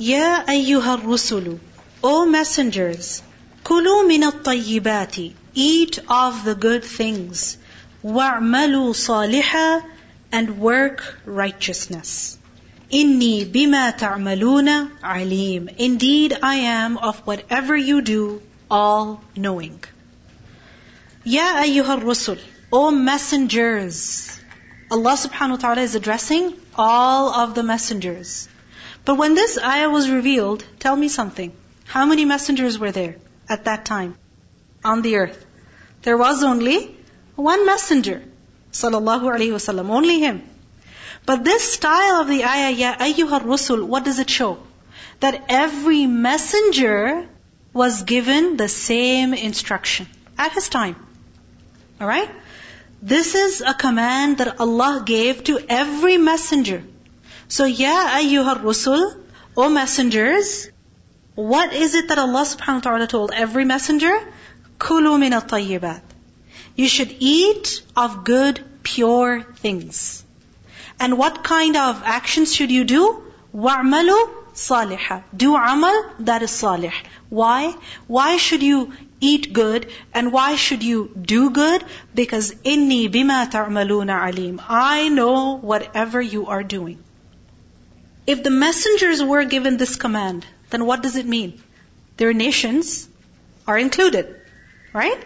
يا أيها الرسل O messengers كلوا من الطيبات Eat of the good things وَاعْمَلُوا صَالِحًا and work righteousness. إِنِّي بِمَا تَعْمَلُونَ عَلِيمٌ Indeed, I am of whatever you do, all knowing. Ya ayyuhar rusul, O messengers. Allah subhanahu wa ta'ala is addressing all of the messengers. But when this ayah was revealed, tell me something. How many messengers were there at that time on the earth? There was only one messenger. Sallallahu alayhi wasallam. Only him. But this style of the ayah, Ya ayyuhar rusul, what does it show? That every messenger was given the same instruction at his time. Alright? This is a command that Allah gave to every messenger. So, Ya ayyuhar rusul, O messengers, what is it that Allah subhanahu wa ta'ala told every messenger? Kulu min tayyibat. You should eat of good, pure things. And what kind of actions should you do? Wa'malu salihah. Do amal that is salih. Why? Why should you eat good and why should you do good? Because inni bima ta'maluna alim. I know whatever you are doing. If the messengers were given this command, then what does it mean? Their nations are included. Right?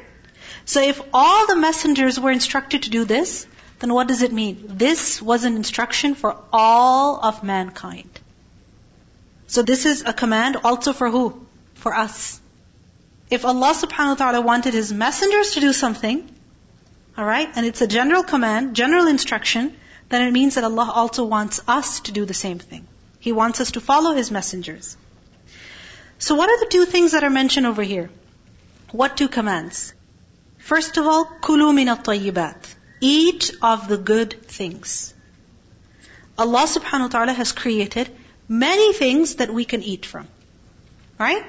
So if all the messengers were instructed to do this, then what does it mean? This was an instruction for all of mankind. So this is a command also for who? For us. If Allah subhanahu wa ta'ala wanted His messengers to do something, alright, and it's a general command, general instruction, then it means that Allah also wants us to do the same thing. He wants us to follow His messengers. So what are the two things that are mentioned over here? What two commands? First of all, kulu min at Eat of the good things. Allah subhanahu wa ta'ala has created many things that we can eat from. Right?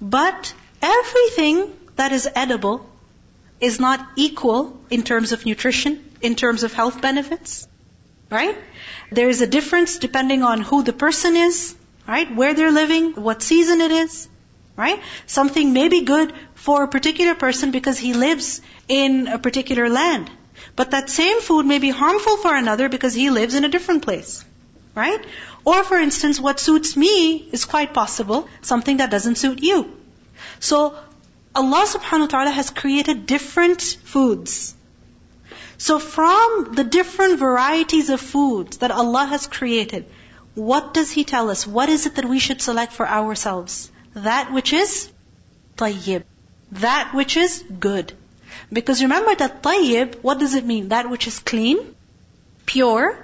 But everything that is edible is not equal in terms of nutrition, in terms of health benefits. Right? There is a difference depending on who the person is, right? Where they're living, what season it is. Right? Something may be good for a particular person because he lives in a particular land. But that same food may be harmful for another because he lives in a different place. Right? Or for instance, what suits me is quite possible, something that doesn't suit you. So, Allah subhanahu wa ta'ala has created different foods. So from the different varieties of foods that Allah has created, what does He tell us? What is it that we should select for ourselves? That which is tayyib. That which is good. Because remember that tayyib, what does it mean? That which is clean, pure,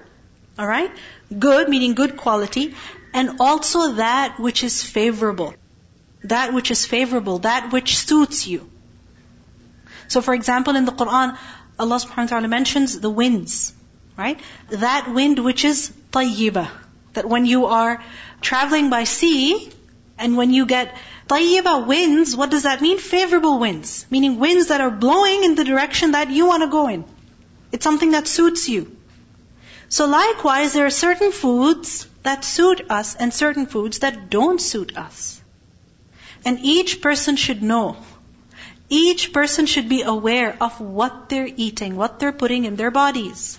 alright? Good, meaning good quality, and also that which is favorable. That which is favorable, that which suits you. So for example, in the Quran, Allah subhanahu wa ta'ala mentions the winds, right? That wind which is tayyibah. That when you are traveling by sea, and when you get tayyiba winds, what does that mean? Favorable winds. Meaning winds that are blowing in the direction that you want to go in. It's something that suits you. So likewise, there are certain foods that suit us and certain foods that don't suit us. And each person should know. Each person should be aware of what they're eating, what they're putting in their bodies.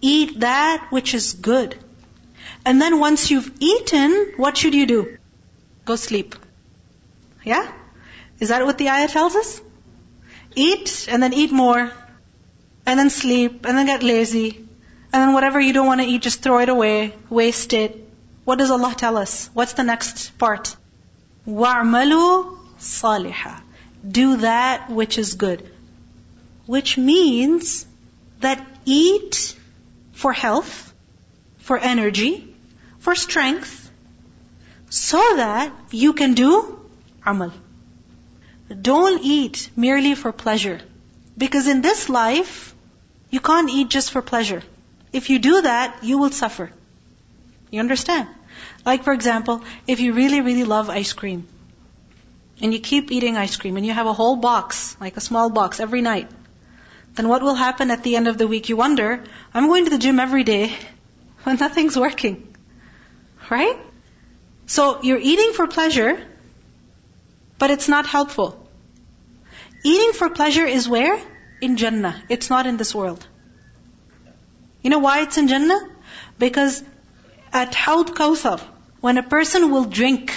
Eat that which is good. And then once you've eaten, what should you do? Go sleep. Yeah? Is that what the ayah tells us? Eat and then eat more. And then sleep and then get lazy. And then whatever you don't want to eat, just throw it away, waste it. What does Allah tell us? What's the next part? وَعْمَلُوا صَالِحًا Do that which is good. Which means that eat for health, for energy, for strength, so that you can do amal. Don't eat merely for pleasure. Because in this life, you can't eat just for pleasure. If you do that, you will suffer. You understand? Like for example, if you really, really love ice cream, and you keep eating ice cream, and you have a whole box, like a small box, every night, then what will happen at the end of the week? You wonder, I'm going to the gym every day, but nothing's working. Right? So you're eating for pleasure, but it's not helpful. Eating for pleasure is where? In Jannah. It's not in this world. You know why it's in Jannah? Because at Hawd Kawthar, when a person will drink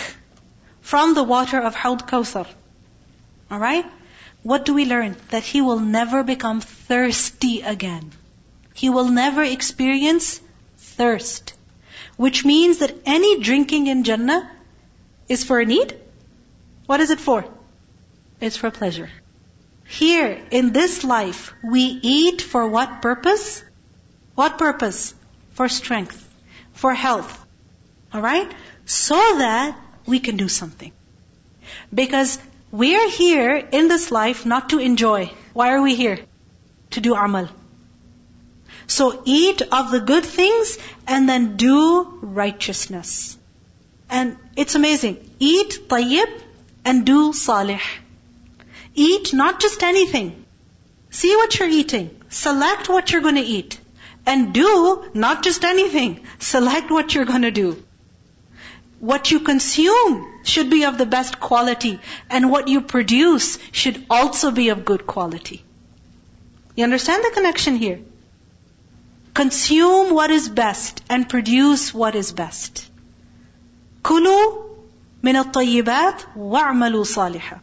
from the water of Hawd Kawthar, alright? What do we learn? That he will never become thirsty again. He will never experience thirst. Which means that any drinking in Jannah is for a need. What is it for? It's for pleasure. Here, in this life, we eat for what purpose? What purpose? For strength, for health. Alright? So that we can do something. Because we're here in this life not to enjoy. Why are we here? To do amal. So eat of the good things and then do righteousness. And it's amazing. Eat tayyib and do salih. Eat not just anything. See what you're eating. Select what you're going to eat. And do not just anything. Select what you're going to do. What you consume should be of the best quality, and what you produce should also be of good quality. You understand the connection here? Consume what is best and produce what is best. كلوا من الطيبات واعملوا صالحا.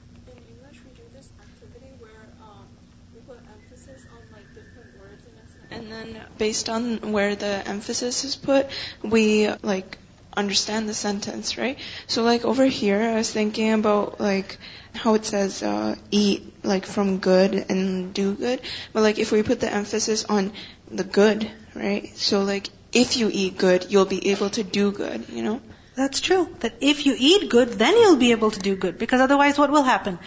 then based on where the emphasis is put, we like understand the sentence, right? So like over here, I was thinking about like how it says uh, eat like from good and do good, but like if we put the emphasis on the good, right? So like if you eat good, you'll be able to do good, you know? That's true. That if you eat good, then you'll be able to do good. Because otherwise, what will happen?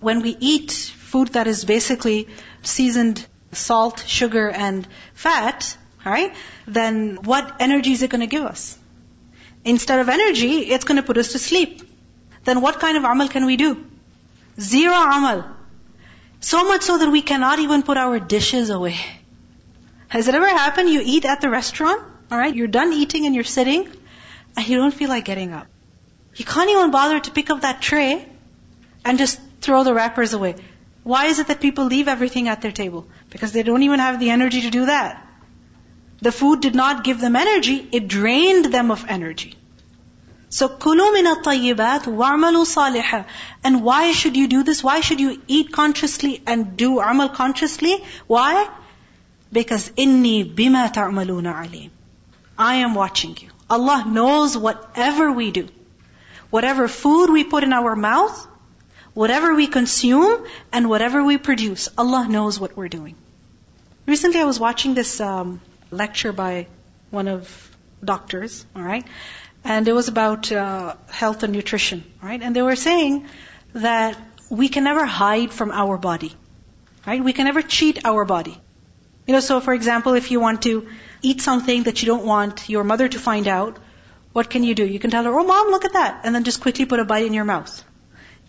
When we eat food that is basically seasoned salt, sugar, and fat, right? Then what energy is it going to give us? Instead of energy, it's going to put us to sleep. Then what kind of amal can we do? Zero amal. So much so that we cannot even put our dishes away. Has it ever happened you eat at the restaurant, alright, you're done eating and you're sitting, and you don't feel like getting up. You can't even bother to pick up that tray and just throw the wrappers away. Why is it that people leave everything at their table? Because they don't even have the energy to do that. The food did not give them energy, it drained them of energy. So kulu min at-tayyibat wa'malu salihah. And why should you do this? Why should you eat consciously and do amal consciously? Why? Because inni bima ta'maluna alim. I am watching you. Allah knows whatever we do. Whatever food we put in our mouth, whatever we consume, and whatever we produce, Allah knows what we're doing. Recently I was watching this um, lecture by one of doctors, alright? And it was about uh, health and nutrition, right? And they were saying that we can never hide from our body, right? We can never cheat our body. You know, so for example, if you want to eat something that you don't want your mother to find out, what can you do? You can tell her, oh mom, look at that, and then just quickly put a bite in your mouth.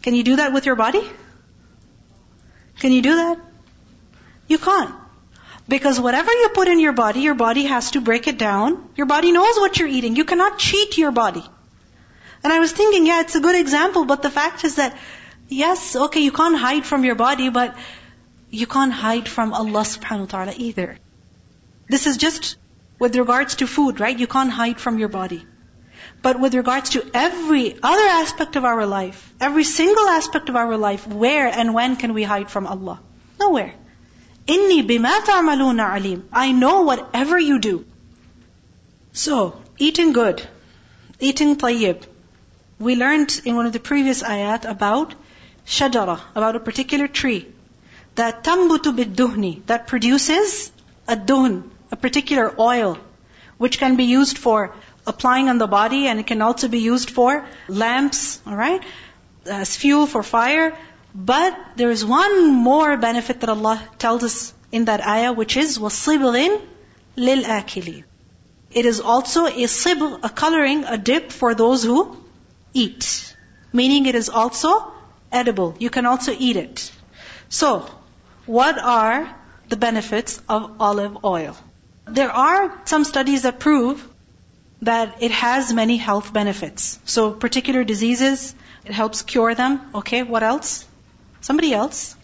Can you do that with your body? Can you do that? You can't. Because whatever you put in your body, your body has to break it down. Your body knows what you're eating. You cannot cheat your body. And I was thinking, yeah, it's a good example, but the fact is that, yes, okay, you can't hide from your body, but you can't hide from Allah subhanahu wa ta'ala either. This is just with regards to food, right? You can't hide from your body. But with regards to every other aspect of our life, every single aspect of our life, where and when can we hide from Allah? Nowhere. Inni bima ta'maluna alim. I know whatever you do. So, eating good, eating tayyib. We learned in one of the previous ayat about shajara, about a particular tree that tambutu bidduhni, that produces a duhn, a particular oil, which can be used for applying on the body and it can also be used for lamps, alright, as fuel for fire. But there is one more benefit that Allah tells us in that ayah, which is وَصِبْغٍ لِلْآكِلِينَ It is also a sibgh, a coloring, a dip for those who eat. Meaning it is also edible. You can also eat it. So, what are the benefits of olive oil? There are some studies that prove that it has many health benefits. So particular diseases, it helps cure them. Okay, what else? Somebody else?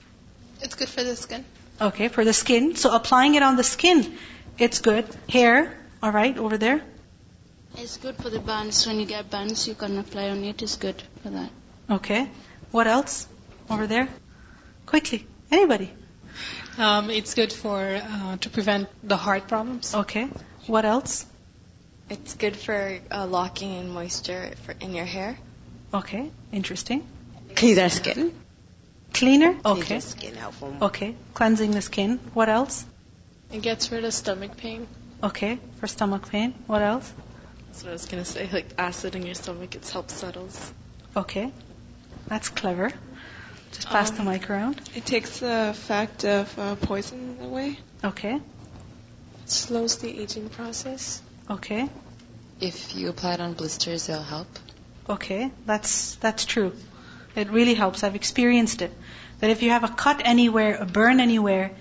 It's good for the skin. Okay, for the skin. So applying it on the skin, it's good. Hair, alright, over there. It's good for the burns. When you get burns, you can apply on it. It's good for that. Okay. What else? Over there. Quickly. Anybody? Um, it's good for uh, to prevent the heart problems. Okay. What else? It's good for uh, locking in moisture for, in your hair. Okay. Interesting. Clean their skin. Cleaner? Okay. their skin helpful. Okay. Cleansing the skin. What else? It gets rid of stomach pain. Okay. For stomach pain. What else? That's what I was gonna say. Like acid in your stomach, it helps settles. Okay. That's clever. Just pass the Um, mic around. It takes the effect of uh, poison away. Okay. It Slows the aging process. Okay. If you apply it on blisters, it'll help. Okay, that's that's true. It really helps. I've experienced it. That if you have a cut anywhere, a burn anywhere,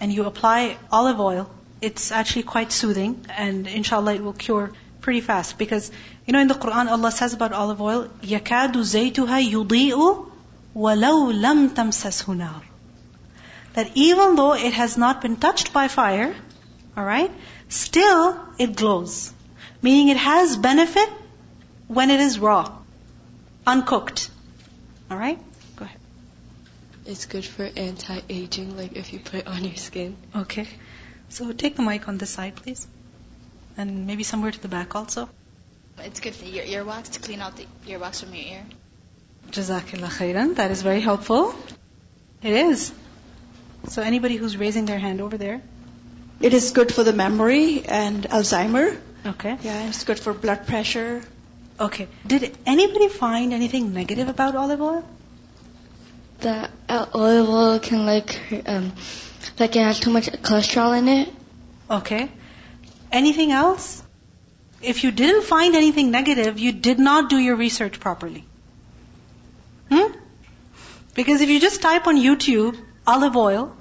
and you apply olive oil, it's actually quite soothing, and inshallah it will cure pretty fast. Because you know in the Quran Allah says about olive oil, yakadu zaytuha yudi'u walau lam tamsashu nar. That even though it has not been touched by fire, all right, still it glows. Meaning it has benefit when it is raw, uncooked. Alright? Go ahead. It's good for anti-aging, like if you put it on your skin. Okay. So take the mic on this side, please. And maybe somewhere to the back also. It's good for your earwax to clean out the earwax from your ear. Jazakillah khairan. That is very helpful. It is. So anybody who's raising their hand over there. It is good for the memory and Alzheimer. Okay. Yeah, it's good for blood pressure. Okay. Did anybody find anything negative about olive oil? The uh, olive oil can like um like it has too much cholesterol in it. Okay. Anything else? If you didn't find anything negative, you did not do your research properly. Hmm? Because if you just type on YouTube olive oil,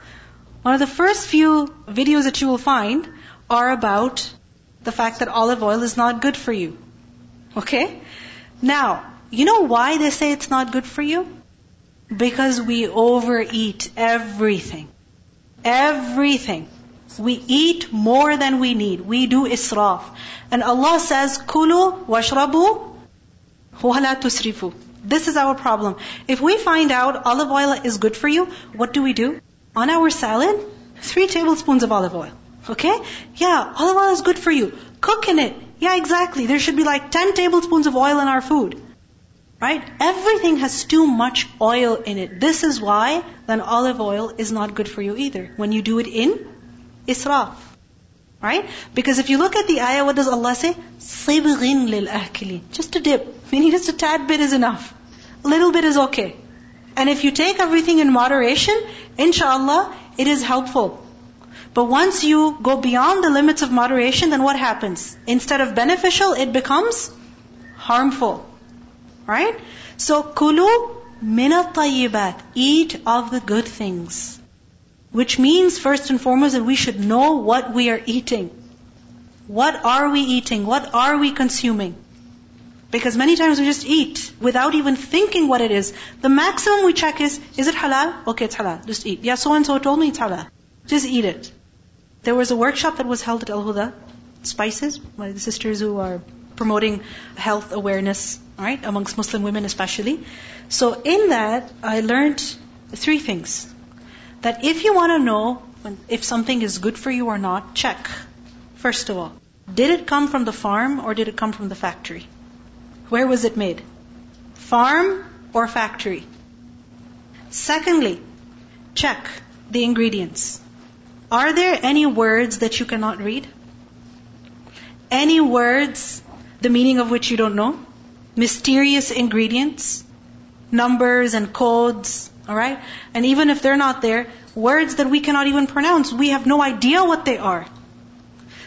one of the first few videos that you will find are about the fact that olive oil is not good for you. Okay? Now, you know why they say it's not good for you? Because we overeat everything. Everything. We eat more than we need. We do israf. And Allah says, Kulu washrabu wala tusrifu. This is our problem. If we find out olive oil is good for you, what do we do? on our salad, three tablespoons of olive oil. Okay? Yeah, olive oil is good for you. Cook in it. Yeah, exactly. There should be like 10 tablespoons of oil in our food. Right? Everything has too much oil in it. This is why then olive oil is not good for you either when you do it in israf. Right? Because if you look at the ayah, what does Allah say? Sabrin lil. Just a dip. Meaning just a tad bit is enough. A little bit is okay. And if you take everything in moderation, inshallah, it is helpful. But once you go beyond the limits of moderation, then what happens? Instead of beneficial, it becomes harmful. Right? So, kulu mina tayyibat. Eat of the good things. Which means, first and foremost, that we should know what we are eating. What are we eating? What are we consuming? Because many times we just eat without even thinking what it is. The maximum we check is, is it halal? Okay, it's halal. Just eat. Yeah, so and so told me it's halal. Just eat it. There was a workshop that was held at Al Huda, Spices, by the sisters who are promoting health awareness, right, amongst Muslim women especially. So in that, I learned three things. That if you want to know if something is good for you or not, check. First of all, did it come from the farm or did it come from the factory? Where was it made? Farm or factory? Secondly, check the ingredients. Are there any words that you cannot read? Any words, the meaning of which you don't know? Mysterious ingredients? Numbers and codes? Alright? And even if they're not there, words that we cannot even pronounce, we have no idea what they are.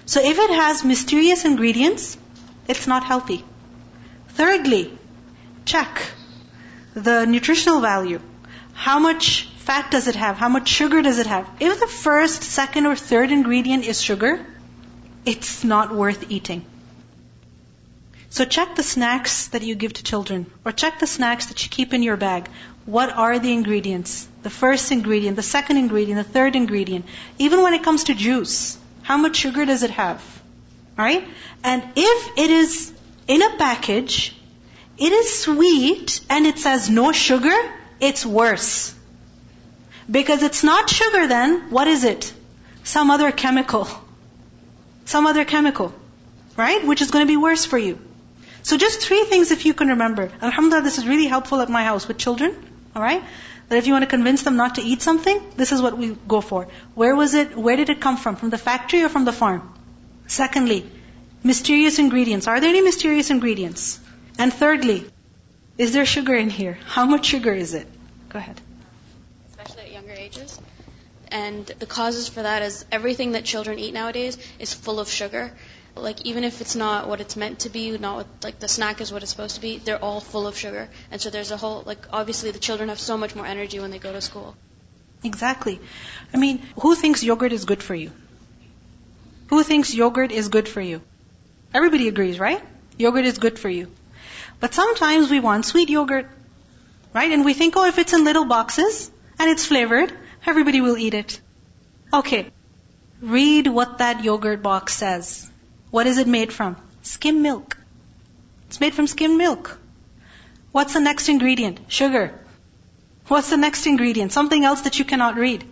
So if it has mysterious ingredients, it's not healthy. Thirdly, check the nutritional value. How much fat does it have? How much sugar does it have? If the first, second, or third ingredient is sugar, it's not worth eating. So check the snacks that you give to children, or check the snacks that you keep in your bag. What are the ingredients? The first ingredient, the second ingredient, the third ingredient. Even when it comes to juice, how much sugar does it have? Right? And if it is in a package, it is sweet and it says no sugar, it's worse. Because it's not sugar then, what is it? Some other chemical. Some other chemical. Right? Which is going to be worse for you. So just three things if you can remember. Alhamdulillah, this is really helpful at my house with children. Alright? That if you want to convince them not to eat something, this is what we go for. Where was it? Where did it come from? From the factory or from the farm? Secondly, mysterious ingredients. Are there any mysterious ingredients? And thirdly, is there sugar in here? How much sugar is it? Go ahead. Especially at younger ages. And the causes for that is everything that children eat nowadays is full of sugar. Like even if it's not what it's meant to be, not what like the snack is what it's supposed to be, they're all full of sugar. And so there's a whole like obviously the children have so much more energy when they go to school. Exactly. I mean, who thinks yogurt is good for you? Who thinks yogurt is good for you? Everybody agrees, right? Yogurt is good for you. But sometimes we want sweet yogurt, right? And we think, oh, if it's in little boxes and it's flavored, everybody will eat it. Okay. Read what that yogurt box says. What is it made from? Skim milk. It's made from skim milk. What's the next ingredient? Sugar. What's the next ingredient? Something else that you cannot read.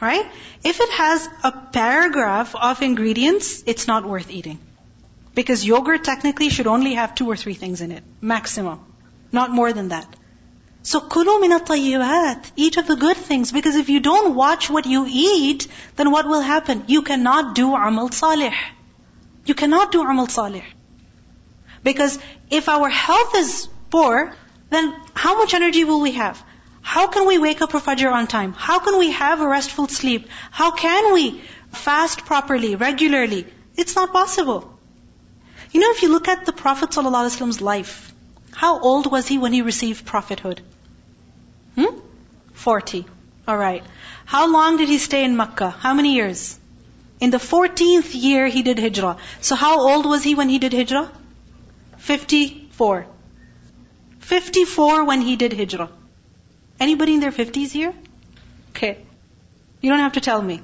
Right? If it has a paragraph of ingredients, it's not worth eating. Because yogurt technically should only have two or three things in it. Maximum. Not more than that. So kulu min at Eat of the good things. Because if you don't watch what you eat, then what will happen? You cannot do amal salih. You cannot do amal salih. Because if our health is poor, then how much energy will we have? How can we wake up for Fajr on time? How can we have a restful sleep? How can we fast properly, regularly? It's not possible. You know, if you look at the Prophet ﷺ's life, how old was he when he received prophethood? Hmm? 40. Alright. How long did he stay in Makkah? How many years? In the 14th year he did hijrah. So how old was he when he did hijrah? 54. 54 when he did hijrah. Anybody in their 50s here? Okay. You don't have to tell me.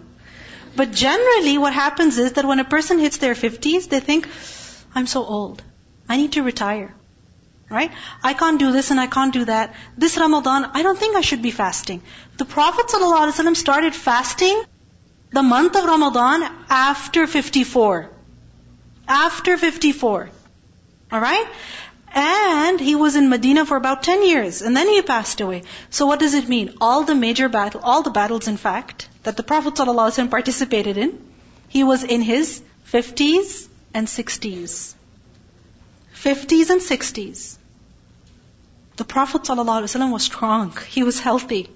But generally what happens is that when a person hits their 50s, they think, I'm so old. I need to retire. Right? I can't do this and I can't do that. This Ramadan, I don't think I should be fasting. The Prophet ﷺ started fasting the month of Ramadan after 54. After 54. Alright? And he was in Medina for about 10 years, and then he passed away. So what does it mean? All the major battle, all the battles in fact, that the Prophet ﷺ participated in, he was in his 50s and 60s. 50s and 60s. The Prophet ﷺ was strong. He was healthy.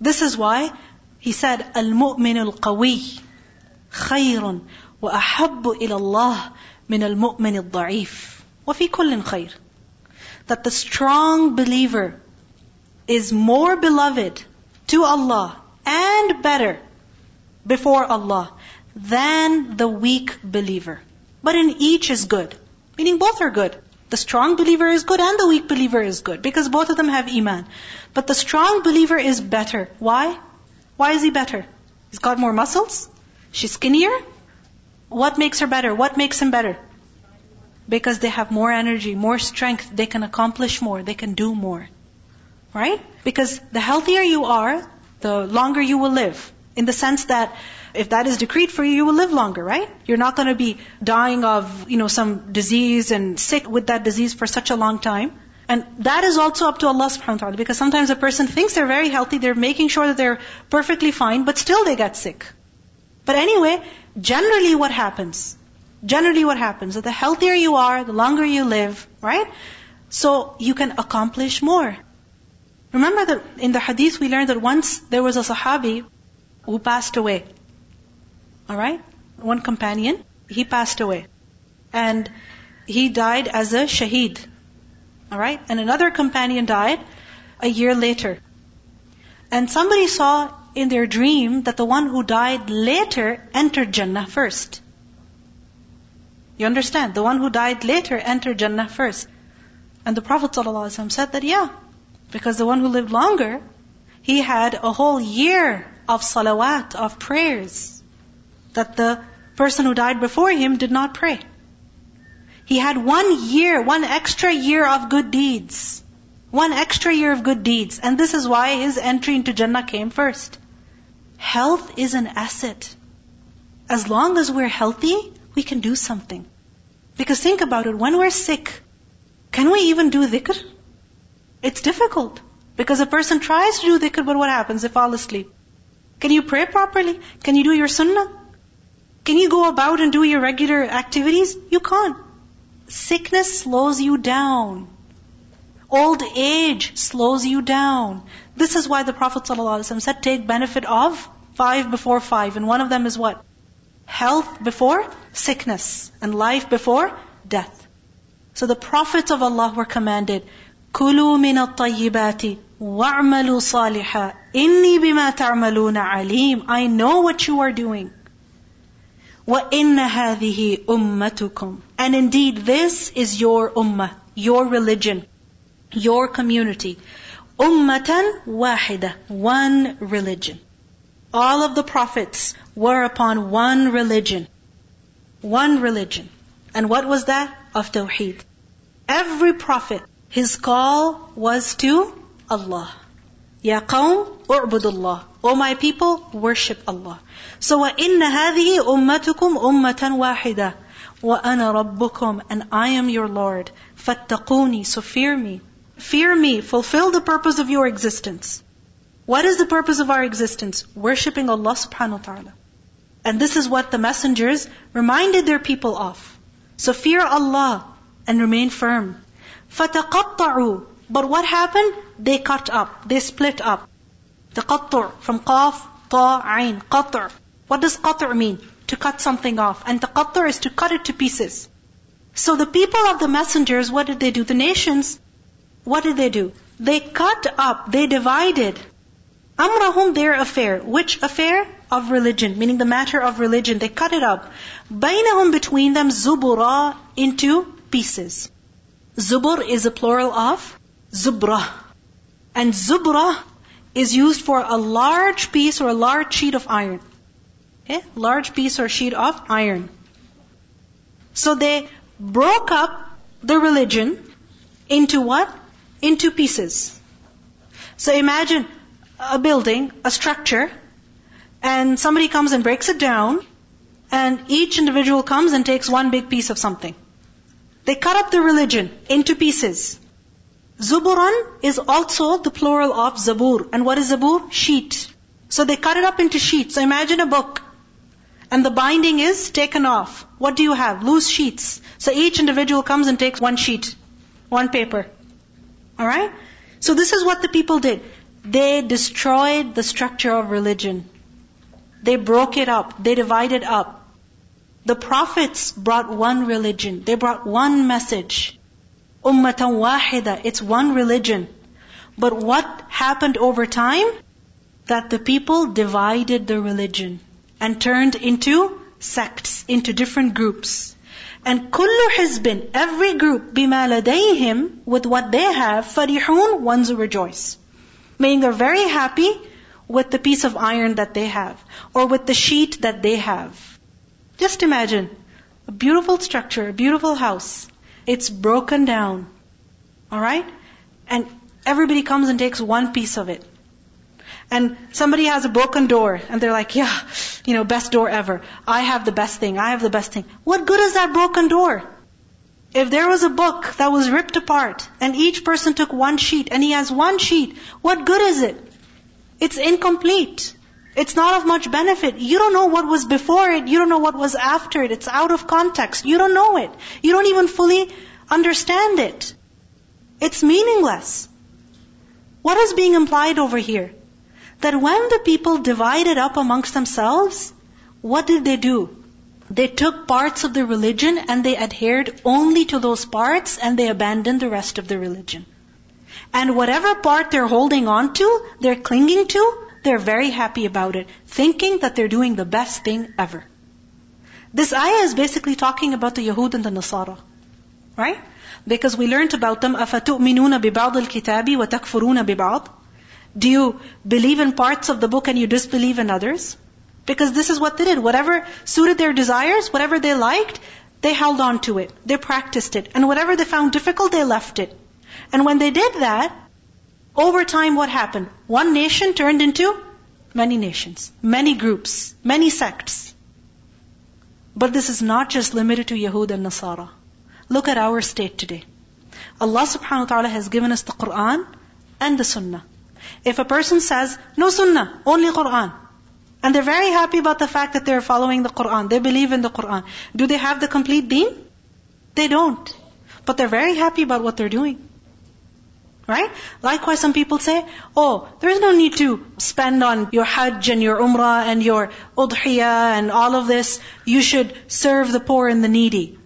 This is why he said, "Al-mu'min al-qawi خير وأحب إلى الله من المؤمن الضعيف وفي كل خير." that the strong believer is more beloved to Allah and better before Allah than the weak believer. But in each is good. Meaning both are good. The strong believer is good and the weak believer is good because both of them have iman. But the strong believer is better. Why? Why is he better? He's got more muscles? She's skinnier? What makes her better? What makes him better? Because they have more energy, more strength, they can accomplish more, they can do more. Right? Because the healthier you are, the longer you will live. In the sense that if that is decreed for you, you will live longer, right? You're not going to be dying of, you know, some disease and sick with that disease for such a long time. And that is also up to Allah subhanahu wa ta'ala because sometimes a person thinks they're very healthy, they're making sure that they're perfectly fine, but still they get sick. But anyway, generally what happens? Generally what happens, that the healthier you are, the longer you live, right? So you can accomplish more. Remember that in the hadith we learned that once there was a sahabi who passed away. Alright? One companion, he passed away. And he died as a shaheed. Alright? And another companion died a year later. And somebody saw in their dream that the one who died later entered Jannah first. You understand? The one who died later entered Jannah first. And the Prophet ﷺ said that, yeah, because the one who lived longer, he had a whole year of salawat, of prayers, that the person who died before him did not pray. He had one year, one extra year of good deeds. One extra year of good deeds. And this is why his entry into Jannah came first. Health is an asset. As long as we're healthy, we can do something. Because think about it, when we're sick, can we even do dhikr? It's difficult. Because a person tries to do dhikr, but what happens? They fall asleep. Can you pray properly? Can you do your sunnah? Can you go about and do your regular activities? You can't. Sickness slows you down. Old age slows you down. This is why the Prophet ﷺ said, take benefit of five before five. And one of them is what? Health before sickness. And life before death. So the prophets of Allah were commanded, كُلُوا مِنَ الطَّيِّبَاتِ وَاعْمَلُوا صَالِحًا إِنِّي بِمَا تَعْمَلُونَ عَلِيمٌ I know what you are doing. وَإِنَّ هَذِهِ أُمَّتُكُمْ And indeed, this is your ummah, your religion, your community. Ummatan wahida, one religion. All of the prophets were upon one religion. One religion. And what was that? Of Tawheed. Every prophet, his call was to Allah. Ya qawm, u'budullah. O my people, worship Allah. So وَإِنَّ هَذِهِ أُمَّتُكُمْ أُمَّةً وَاحِدَةً وَأَنَا رَبُّكُمْ And I am your Lord. فَاتَّقُونِي So fear me. Fear me. Fulfill the purpose of your existence. What is the purpose of our existence? Worshipping Allah subhanahu wa ta'ala. And this is what the messengers reminded their people of. So fear Allah and remain firm. فَتَقَطَّعُوا but what happened? They cut up. They split up. The qatr from qaf, ta, ayn, qatr. What does qatr mean? To cut something off. And the qatr is to cut it to pieces. So the people of the messengers, what did they do? The nations, what did they do? They cut up, they divided. Amrahum, their affair. Which affair? Of religion, meaning the matter of religion. They cut it up. Bainahum, between them, zubura, into pieces. Zubur is a plural of zubra. And zubra is used for a large piece or a large sheet of iron. Okay? Large piece or sheet of iron. So they broke up the religion into what? Into pieces. So imagine a building, a structure, and somebody comes and breaks it down, and each individual comes and takes one big piece of something. They cut up the religion into pieces. Zuburan is also the plural of zabur. And what is zabur? Sheet. So they cut it up into sheets. So imagine a book. And the binding is taken off. What do you have? Loose sheets. So each individual comes and takes one sheet. One paper. Alright? So this is what the people did. They destroyed the structure of religion. They broke it up. They divided up. The prophets brought one religion. They brought one message. Ummatan wahida. It's one religion. But what happened over time? That the people divided the religion and turned into sects, into different groups. And kullu hizbin, every group, bima ladayhim, with what they have, farihun, ones who rejoice. Meaning they're very happy with the piece of iron that they have, or with the sheet that they have. Just imagine, a beautiful structure, a beautiful house. It's broken down. Alright? And everybody comes and takes one piece of it. And somebody has a broken door, and they're like, yeah, you know, best door ever. I have the best thing, I have the best thing. What good is that broken door? If there was a book that was ripped apart, and each person took one sheet, and he has one sheet, what good is it? It's incomplete. It's not of much benefit. You don't know what was before it. You don't know what was after it. It's out of context. You don't know it. You don't even fully understand it. It's meaningless. What is being implied over here? That when the people divided up amongst themselves, what did they do? They took parts of the religion and they adhered only to those parts and they abandoned the rest of the religion. And whatever part they're holding on to, they're clinging to, they're very happy about it, thinking that they're doing the best thing ever. This ayah is basically talking about the Yahud and the Nasara. Right? Because we learned about them, أَفَتُؤْمِنُونَ بِبَعْضِ الْكِتَابِ وَتَكْفُرُونَ بِبَعْضِ Do you believe in parts of the book and you disbelieve in others? Because this is what they did. Whatever suited their desires, whatever they liked, they held on to it. They practiced it. And whatever they found difficult, they left it. And when they did that, over time what happened? One nation turned into many nations, many groups, many sects. But this is not just limited to Yahud and Nasara. Look at our state today. Allah subhanahu wa ta'ala has given us the Quran and the Sunnah. If a person says, no Sunnah, only Quran, and they're very happy about the fact that they're following the Quran, they believe in the Quran, do they have the complete deen? They don't. But they're very happy about what they're doing. Right? Likewise, some people say, oh, there's no need to spend on your hajj and your umrah and your udhiyah and all of this. You should serve the poor and the needy.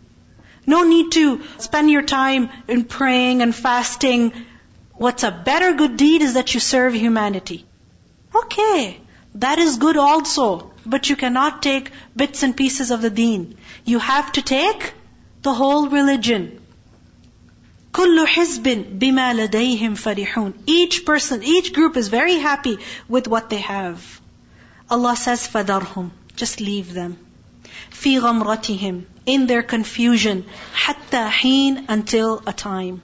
No need to spend your time in praying and fasting. What's a better good deed is that you serve humanity. Okay, that is good also. But you cannot take bits and pieces of the deen. You have to take the whole religion. كل حزب بما لديهم فرحون. Each person, each group is very happy with what they have. Allah says, فَذَرْهُمْ Just leave them. في غمرتهم in their confusion حتى حين until a time.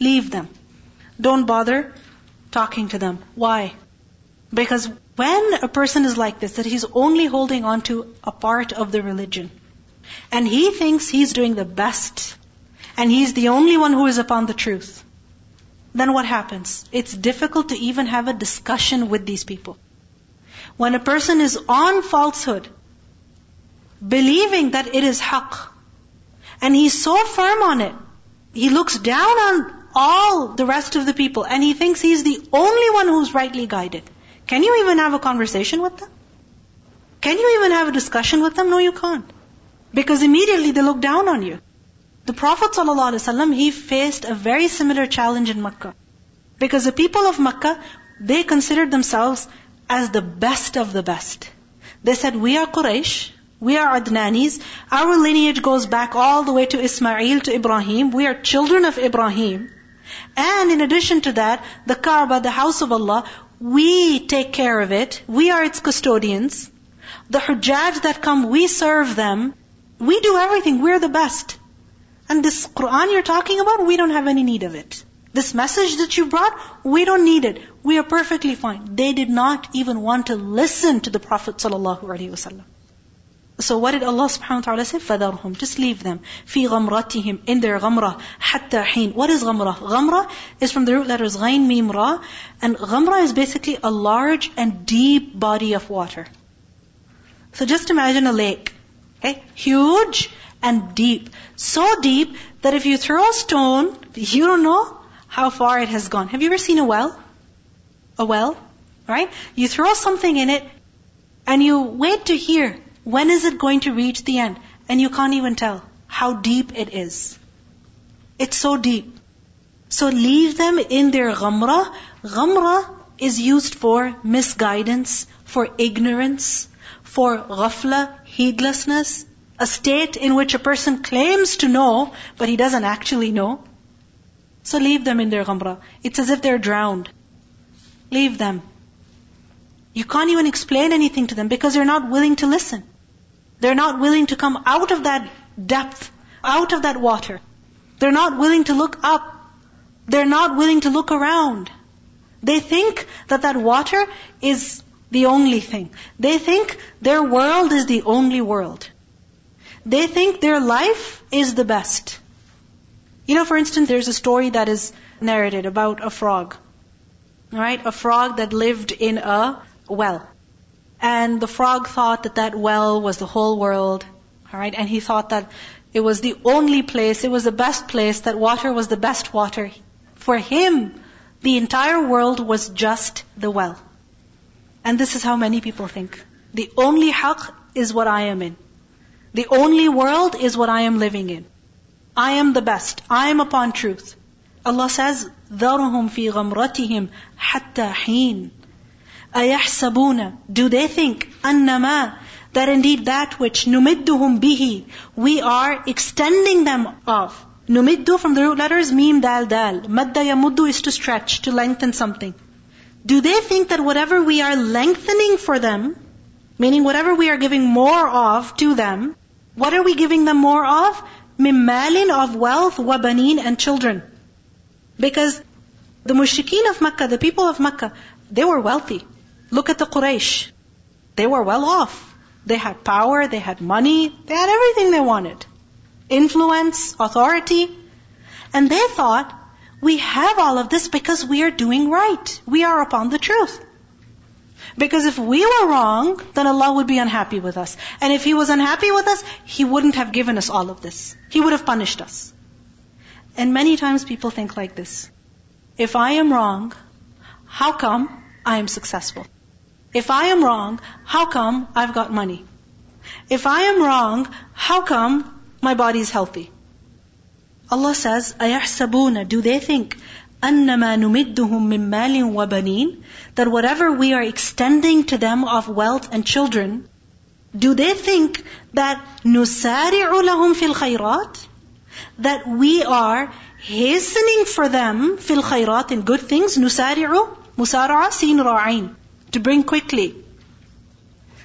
Leave them. Don't bother talking to them. Why? Because when a person is like this, that he's only holding on to a part of the religion, and he thinks he's doing the best, and he's the only one who is upon the truth, then what happens? It's difficult to even have a discussion with these people. When a person is on falsehood, believing that it is haqq, and he's so firm on it, he looks down on all the rest of the people, and he thinks he's the only one who's rightly guided. Can you even have a conversation with them? Can you even have a discussion with them? No, you can't. Because immediately they look down on you. The Prophet ﷺ, he faced a very similar challenge in Makkah. Because the people of Makkah, they considered themselves as the best of the best. They said, we are Quraysh, we are Adnanis, our lineage goes back all the way to Ismail, to Ibrahim, we are children of Ibrahim. And in addition to that, the Kaaba, the house of Allah, we take care of it. We are its custodians. The Hujjaj that come, we serve them. We do everything. We're the best. And this Quran you're talking about, we don't have any need of it. This message that you brought, we don't need it. We are perfectly fine. They did not even want to listen to the Prophet ﷺ. So what did Allah subhanahu wa ta'ala say? فَذَرْهُمْ Just leave them. فِي غَمْرَتِهِمْ In their غَمْرَةِ حَتَّى حِينٍ What is غَمْرَة? غَمْرَة is from the root letters غَين ميم را and غَمْرَة is basically a large and deep body of water. So just imagine a lake. Okay? Huge and deep. So deep that if you throw a stone, you don't know how far it has gone. Have you ever seen a well? A well? Right? You throw something in it and you wait to hear when is it going to reach the end? And you can't even tell how deep it is. It's so deep. So leave them in their ghamra. Ghamra is used for misguidance, for ignorance, for ghafla, heedlessness, a state in which a person claims to know, but he doesn't actually know. So leave them in their ghamra. It's as if they're drowned. Leave them. You can't even explain anything to them because you're not willing to listen. They're not willing to come out of that depth, out of that water. They're not willing to look up. They're not willing to look around. They think that that water is the only thing. They think their world is the only world. They think their life is the best. You know, for instance, there's a story that is narrated about a frog. Right? A frog that lived in a well. And the frog thought that that well was the whole world. Alright, and he thought that it was the only place, it was the best place, that water was the best water. For him, the entire world was just the well. And this is how many people think. The only haqq is what I am in. The only world is what I am living in. I am the best. I am upon truth. Allah says, ذَرُهُمْ فِي غَمْرَتِهِمْ حَتَّى حِينٍ أَيَحْسَبُونَ Do they think أَنَّمَا that indeed that which numidduhum bihi, we are extending them of. Numiddu from the root letters mim dal dal. Madda yamuddu is to stretch, to lengthen something. Do they think that whatever we are lengthening for them, meaning whatever we are giving more of to them, what are we giving them more of? Mimmalin of wealth, wabanin and children. Because the mushrikeen of Makkah, the people of Makkah, they were wealthy. Look at the Quraysh. They were well off. They had power, they had money, they had everything they wanted. Influence, authority. And they thought, we have all of this because we are doing right. We are upon the truth. Because if we were wrong, then Allah would be unhappy with us. And if He was unhappy with us, He wouldn't have given us all of this. He would have punished us. And many times people think like this. If I am wrong, how come I am successful? If I am wrong, how come I've got money? If I am wrong, how come my body is healthy? Allah says, أَيَحْسَبُونَ Do they think أَنَّمَا نُمِدُّهُم مِّن مَالٍ وَبَنِينَ That whatever we are extending to them of wealth and children, do they think that نُسَارِعُ لَهُمْ فِي الْخَيْرَاتِ That we are hastening for them fil khayrat in good things, nusari'u, musara'a, sin ra'in, to bring quickly.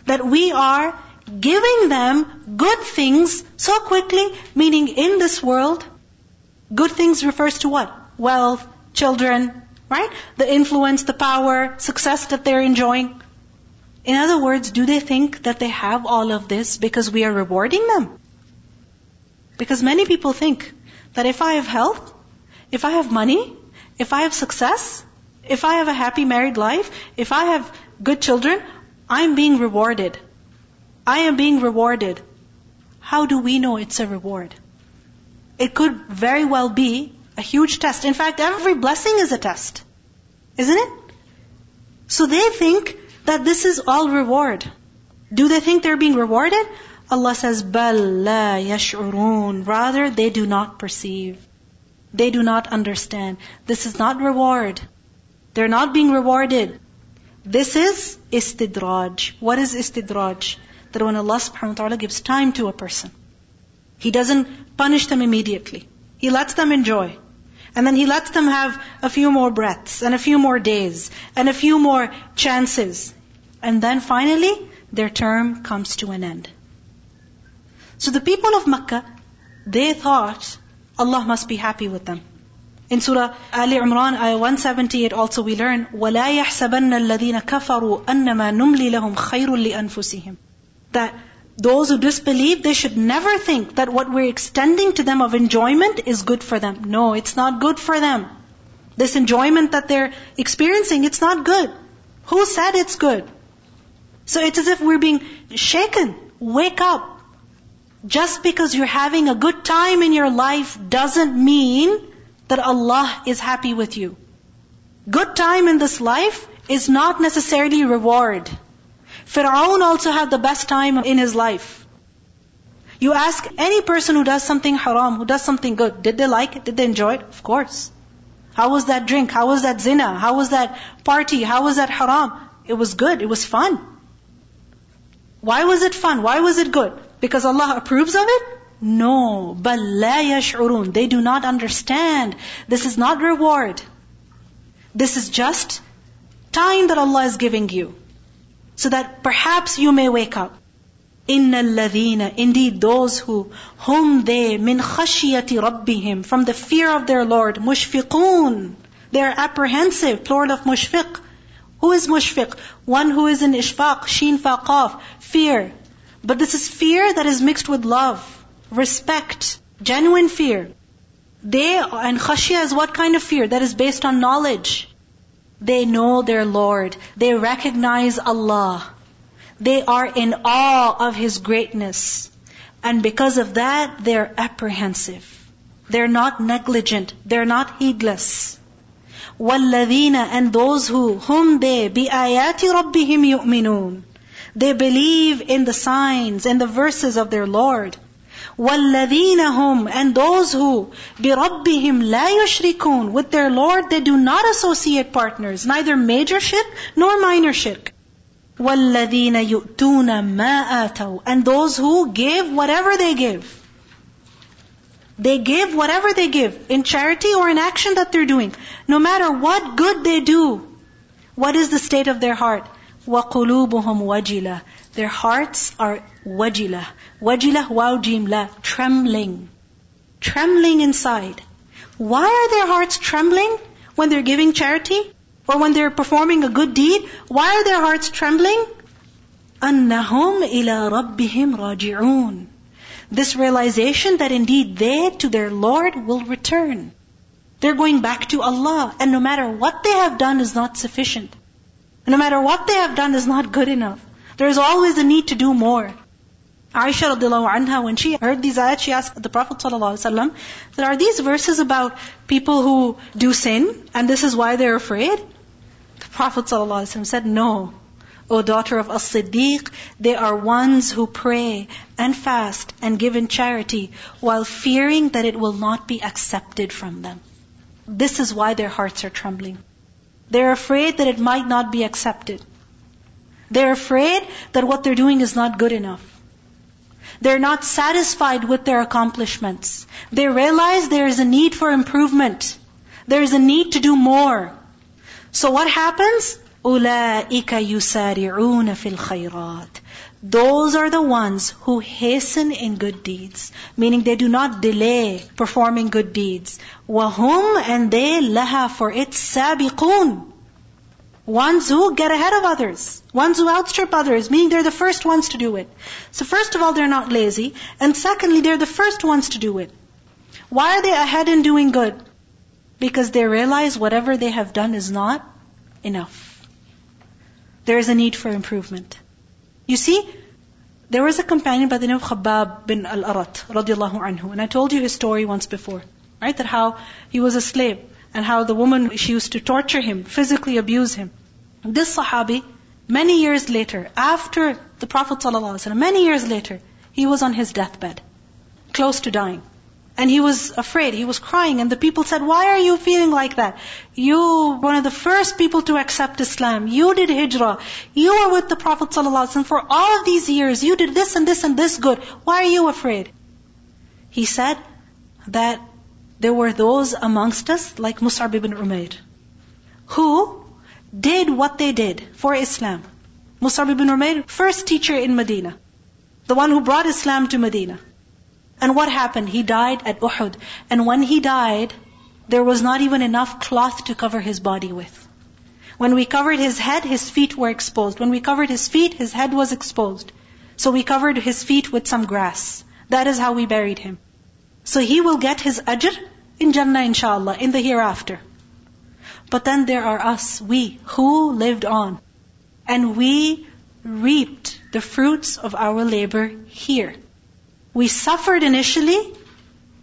That we are giving them good things so quickly, meaning in this world, good things refers to what? Wealth, children, right? The influence, the power, success that they're enjoying. In other words, do they think that they have all of this because we are rewarding them? Because many people think that if I have health, if I have money, if I have success, if I have a happy married life, if I have good children, I'm being rewarded. I am being rewarded. How do we know it's a reward? It could very well be a huge test. In fact, every blessing is a test. Isn't it? So they think that this is all reward. Do they think they're being rewarded? Allah says, بَل لَا يَشْعُرُونَ Rather, they do not perceive. They do not understand. This is not reward. They're not being rewarded. This is istidraj. What is istidraj? that when Allah subhanahu wa ta'ala gives time to a person, He doesn't punish them immediately. He lets them enjoy. And then He lets them have a few more breaths, and a few more days, and a few more chances. And then finally, their term comes to an end. So the people of Makkah, they thought Allah must be happy with them. In Surah Ali Imran, ayah 178 also we learn, وَلَا يَحْسَبَنَّ الَّذِينَ كَفَرُوا أَنَّمَا نُمْلِي لَهُمْ خَيْرٌ لِأَنفُسِهِمْ that those who disbelieve, they should never think that what we're extending to them of enjoyment is good for them. No, it's not good for them. This enjoyment that they're experiencing, it's not good. Who said it's good? So it's as if we're being shaken. Wake up. Just because you're having a good time in your life doesn't mean that Allah is happy with you. Good time in this life is not necessarily reward. Fir'aun also had the best time in his life. You ask any person who does something haram, who does something good, did they like it? Did they enjoy it? Of course. How was that drink? How was that zina? How was that party? How was that haram? It was good. It was fun. Why was it fun? Why was it good? Because Allah approves of it? No. بَل لَا يَشْعُرُونَ They do not understand. This is not reward. This is just time that Allah is giving you so that perhaps you may wake up. إِنَّ الَّذِينَ Indeed those who, whom they, min khashiyati rabbihim, from the fear of their Lord, mushfiqun, they are apprehensive, plural of mushfiq. Who is mushfiq? One who is in ishfaq, sheen faqaf, fear. But this is fear that is mixed with love, respect, genuine fear. They, and khashiyah is what kind of fear? That is based on knowledge. They know their Lord. They recognize Allah. They are in awe of His greatness. And because of that, they're apprehensive. They're not negligent. They're not heedless. وَالَّذِينَ And those who, whom they, بِآيَاتِ رَبِّهِمْ يُؤْمِنُونَ They believe in the signs and the verses of their Lord. وَالَّذِينَ هُمْ And those who بِرَبِّهِمْ لَا يُشْرِكُونَ With their Lord they do not associate partners, neither major shirk nor minor shirk. وَالَّذِينَ يُؤْتُونَ مَا آتَوْا And those who give whatever they give. They give whatever they give, in charity or in action that they're doing. No matter what good they do, what is the state of their heart? وَقُلُوبُهُمْ وَجِلَةٌ Their hearts are wajila. Wajila, wow, jim, la. Trembling. Trembling inside. Why are their hearts trembling when they're giving charity? Or when they're performing a good deed? Why are their hearts trembling? أَنَّهُمْ إِلَىٰ رَبِّهِمْ رَاجِعُونَ This realization that indeed they to their Lord will return. They're going back to Allah. And no matter what they have done is not sufficient. No matter what they have done is not good enough. There is always a need to do more. Aisha radiallahu anha, when she heard these ayat, she asked the Prophet ﷺ, that are these verses about people who do sin, and this is why they're afraid? The Prophet ﷺ said, no. O daughter of As-Siddiq, they are ones who pray and fast and give in charity while fearing that it will not be accepted from them. This is why their hearts are trembling. They're afraid that it might not be accepted. They're afraid that what they're doing is not good enough. They're not satisfied with their accomplishments. They realize there is a need for improvement. There is a need to do more. So what happens? أُولَٰئِكَ يُسَارِعُونَ فِي الْخَيْرَاتِ Those are the ones who hasten in good deeds. Meaning they do not delay performing good deeds. وَهُمْ And they لَهَا for it سَابِقُونَ Ones who get ahead of others. Ones who outstrip others, meaning they're the first ones to do it. So first of all, they're not lazy. And secondly, they're the first ones to do it. Why are they ahead in doing good? Because they realize whatever they have done is not enough. There is a need for improvement. You see, there was a companion by the name of Khabbab bin al-Arat, radiallahu anhu. And I told you his story once before. Right? That how he was a slave. And how the woman, she used to torture him, physically abuse him. This Sahabi, many years later, after the Prophet ﷺ, many years later, he was on his deathbed, close to dying. And he was afraid, he was crying, and the people said, Why are you feeling like that? You one of the first people to accept Islam. You did hijrah. You were with the Prophet ﷺ for all of these years. You did this and this and this good. Why are you afraid? He said that there were those amongst us, like Mus'ab ibn Umair, who did what they did for Islam. Mus'ab ibn Umair, first teacher in Medina. The one who brought Islam to Medina. And what happened? He died at Uhud. And when he died, there was not even enough cloth to cover his body with. When we covered his head, his feet were exposed. When we covered his feet, his head was exposed. So we covered his feet with some grass. That is how we buried him. So he will get his ajr in Jannah inshallah, in the hereafter. But then there are us, we, who lived on. And we reaped the fruits of our labor here. We suffered initially,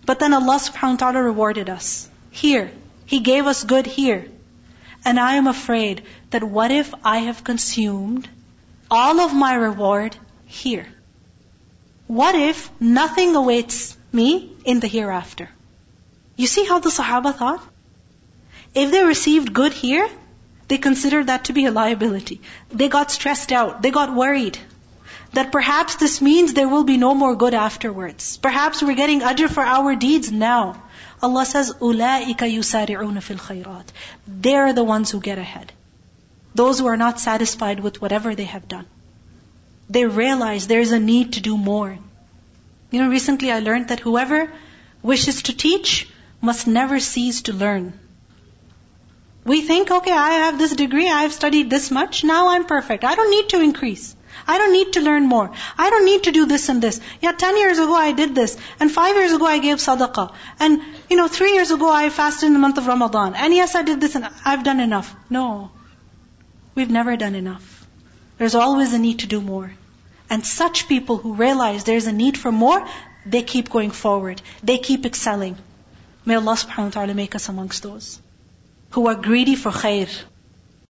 but then Allah subhanahu wa ta'ala rewarded us. Here. He gave us good here. And I am afraid that what if I have consumed all of my reward here? What if nothing awaits me in the hereafter? You see how the Sahaba thought? If they received good here, they considered that to be a liability. They got stressed out. They got worried that perhaps this means there will be no more good afterwards. Perhaps we're getting ajr for our deeds now. Allah says, أُولَٰئِكَ يُسَارِعُونَ فِي الْخَيْرَاتِ They're the ones who get ahead. Those who are not satisfied with whatever they have done. They realize there is a need to do more. You know, recently I learned that whoever wishes to teach must never cease to learn. We think, okay, I have this degree, I have studied this much, now I'm perfect. I don't need to increase. I don't need to learn more. I don't need to do this and this. Yeah, 10 years ago I did this. And 5 years ago I gave sadaqah. And, you know, 3 years ago I fasted in the month of Ramadan. And yes, I did this and I've done enough. No. We've never done enough. There's always a need to do more. And such people who realize there's a need for more, they keep going forward. They keep excelling. May Allah subhanahu wa ta'ala make us amongst those who are greedy for khair,